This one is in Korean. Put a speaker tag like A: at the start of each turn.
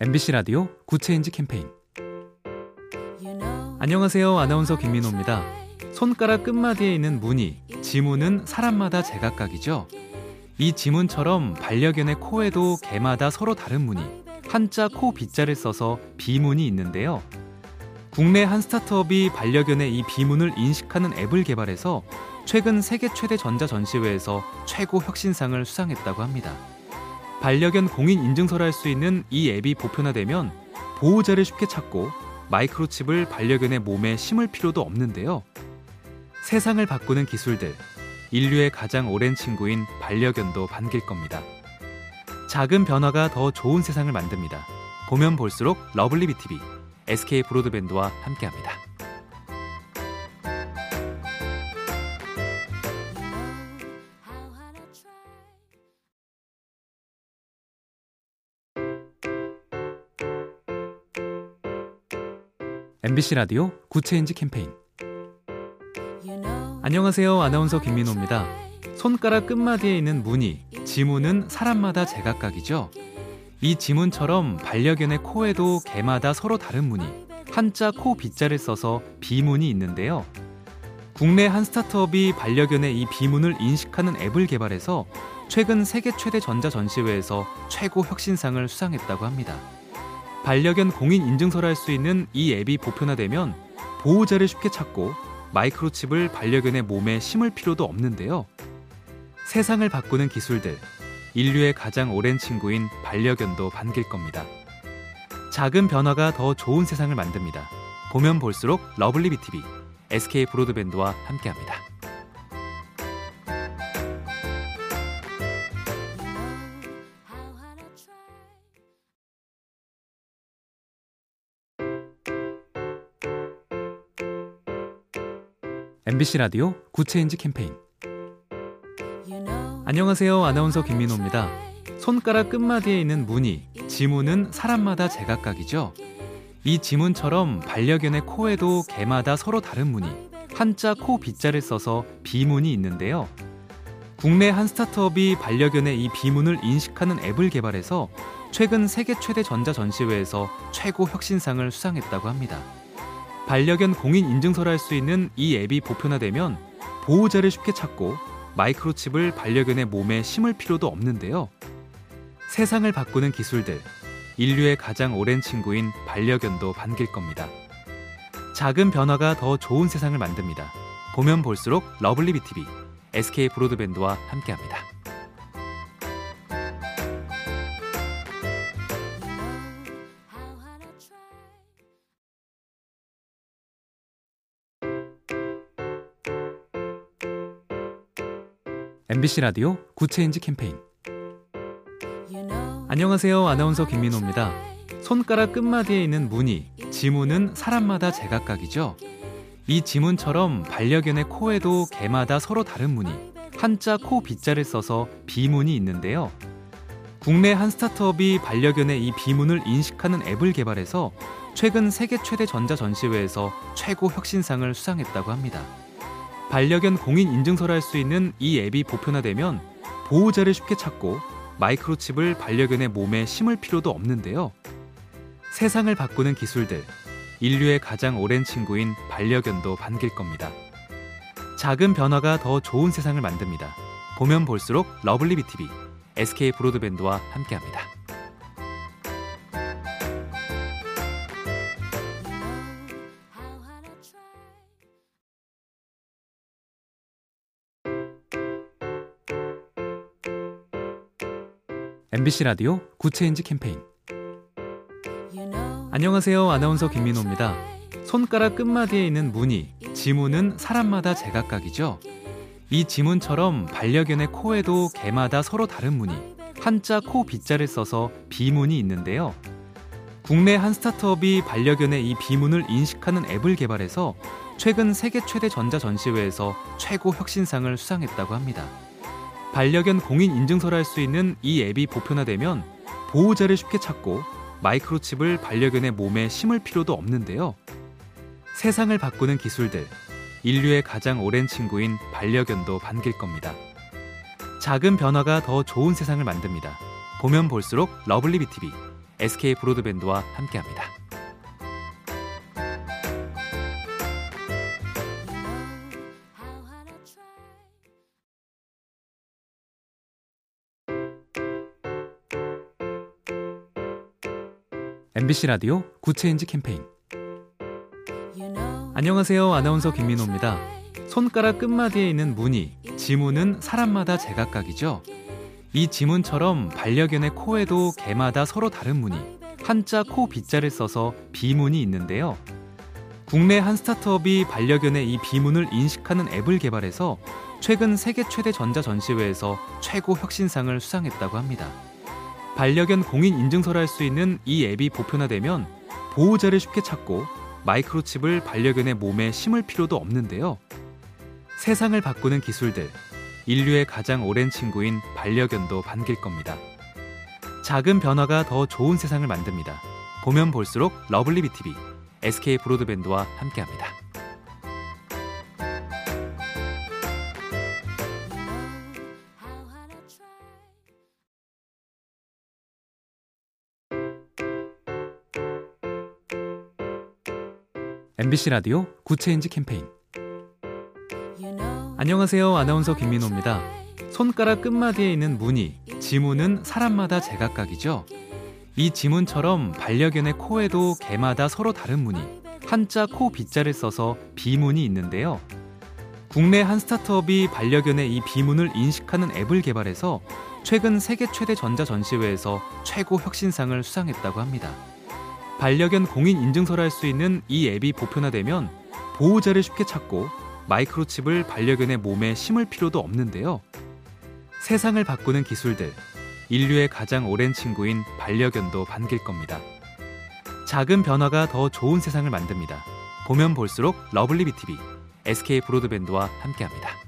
A: MBC 라디오 Good Change 캠페인 안녕하세요. 아나운서 김민호입니다. 손가락 끝마디에 있는 무늬, 지문은 사람마다 제각각이죠. 이 지문처럼 반려견의 코에도 개마다 서로 다른 무늬, 한자 코 비자를 써서 비문이 있는데요. 국내 한 스타트업이 반려견의 이 비문을 인식하는 앱을 개발해서 최근 세계 최대 전자 전시회에서 최고 혁신상을 수상했다고 합니다. 반려견 공인 인증서를 할 수 있는 이 앱이 보편화되면 보호자를 쉽게 찾고 마이크로칩을 반려견의 몸에 심을 필요도 없는데요. 세상을 바꾸는 기술들, 인류의 가장 오랜 친구인 반려견도 반길 겁니다. 작은 변화가 더 좋은 세상을 만듭니다. 보면 볼수록 lovely B tv SK 브로드밴드와 함께합니다. MBC 라디오 Good Change 캠페인 안녕하세요. 아나운서 김민호입니다. 손가락 끝마디에 있는 무늬, 지문은 사람마다 제각각이죠. 이 지문처럼 반려견의 코에도 개마다 서로 다른 무늬, 한자 코 비자를 써서 비문이 있는데요. 국내 한 스타트업이 반려견의 이 비문을 인식하는 앱을 개발해서 최근 세계 최대 전자 전시회에서 최고 혁신상을 수상했다고 합니다. 반려견 공인 인증서를 할 수 있는 이 앱이 보편화되면 보호자를 쉽게 찾고 마이크로칩을 반려견의 몸에 심을 필요도 없는데요. 세상을 바꾸는 기술들, 인류의 가장 오랜 친구인 반려견도 반길 겁니다. 작은 변화가 더 좋은 세상을 만듭니다. 보면 볼수록 lovely B tv SK 브로드밴드와 함께합니다. MBC 라디오 Good Change 캠페인 안녕하세요. 아나운서 김민호입니다. 손가락 끝마디에 있는 무늬, 지문은 사람마다 제각각이죠. 이 지문처럼 반려견의 코에도 개마다 서로 다른 무늬, 한자 코 비자를 써서 비문이 있는데요. 국내 한 스타트업이 반려견의 이 비문을 인식하는 앱을 개발해서 최근 세계 최대 전자 전시회에서 최고 혁신상을 수상했다고 합니다. 반려견 공인 인증서라 할 수 있는 이 앱이 보편화되면 보호자를 쉽게 찾고 마이크로칩을 반려견의 몸에 심을 필요도 없는데요. 세상을 바꾸는 기술들, 인류의 가장 오랜 친구인 반려견도 반길 겁니다. 작은 변화가 더 좋은 세상을 만듭니다. 보면 볼수록 lovely B tv SK 브로드밴드와 함께합니다. MBC 라디오 Good Change 캠페인 안녕하세요. 아나운서 김민호입니다. 손가락 끝마디에 있는 무늬, 지문은 사람마다 제각각이죠. 이 지문처럼 반려견의 코에도 개마다 서로 다른 무늬, 한자 코 비자를 써서 비문이 있는데요. 국내 한 스타트업이 반려견의 이 비문을 인식하는 앱을 개발해서 최근 세계 최대 전자 전시회에서 최고 혁신상을 수상했다고 합니다. 반려견 공인 인증서라 할 수 있는 이 앱이 보편화되면 보호자를 쉽게 찾고 마이크로칩을 반려견의 몸에 심을 필요도 없는데요. 세상을 바꾸는 기술들, 인류의 가장 오랜 친구인 반려견도 반길 겁니다. 작은 변화가 더 좋은 세상을 만듭니다. 보면 볼수록 lovely B tv SK 브로드밴드와 함께합니다. MBC 라디오 Good Change 캠페인 안녕하세요. 아나운서 김민호입니다. 손가락 끝마디에 있는 무늬, 지문은 사람마다 제각각이죠. 이 지문처럼 반려견의 코에도 개마다 서로 다른 무늬, 한자 코 비자를 써서 비문이 있는데요. 국내 한 스타트업이 반려견의 이 비문을 인식하는 앱을 개발해서 최근 세계 최대 전자 전시회에서 최고 혁신상을 수상했다고 합니다. 반려견 공인 인증서라 할 수 있는 이 앱이 보편화되면 보호자를 쉽게 찾고 마이크로칩을 반려견의 몸에 심을 필요도 없는데요. 세상을 바꾸는 기술들, 인류의 가장 오랜 친구인 반려견도 반길 겁니다. 작은 변화가 더 좋은 세상을 만듭니다. 보면 볼수록 lovely B tv SK 브로드밴드와 함께합니다. MBC 라디오 Good Change 캠페인 안녕하세요. 아나운서 김민호입니다. 손가락 끝마디에 있는 무늬, 지문은 사람마다 제각각이죠. 이 지문처럼 반려견의 코에도 개마다 서로 다른 무늬, 한자 코 비자를 써서 비문이 있는데요. 국내 한 스타트업이 반려견의 이 비문을 인식하는 앱을 개발해서 최근 세계 최대 전자 전시회에서 최고 혁신상을 수상했다고 합니다. 반려견 공인 인증서라 할 수 있는 이 앱이 보편화되면 보호자를 쉽게 찾고 마이크로칩을 반려견의 몸에 심을 필요도 없는데요. 세상을 바꾸는 기술들, 인류의 가장 오랜 친구인 반려견도 반길 겁니다. 작은 변화가 더 좋은 세상을 만듭니다. 보면 볼수록 lovely B tv SK 브로드밴드와 함께합니다. MBC 라디오 Good Change 캠페인 안녕하세요. 아나운서 김민호입니다. 손가락 끝마디에 있는 무늬, 지문은 사람마다 제각각이죠. 이 지문처럼 반려견의 코에도 개마다 서로 다른 무늬, 한자 코 비자를 써서 비문이 있는데요. 국내 한 스타트업이 반려견의 이 비문을 인식하는 앱을 개발해서 최근 세계 최대 전자 전시회에서 최고 혁신상을 수상했다고 합니다. 반려견 공인 인증서라 할 수 있는 이 앱이 보편화되면 보호자를 쉽게 찾고 마이크로칩을 반려견의 몸에 심을 필요도 없는데요. 세상을 바꾸는 기술들, 인류의 가장 오랜 친구인 반려견도 반길 겁니다. 작은 변화가 더 좋은 세상을 만듭니다. 보면 볼수록 lovely B tv SK 브로드밴드와 함께합니다.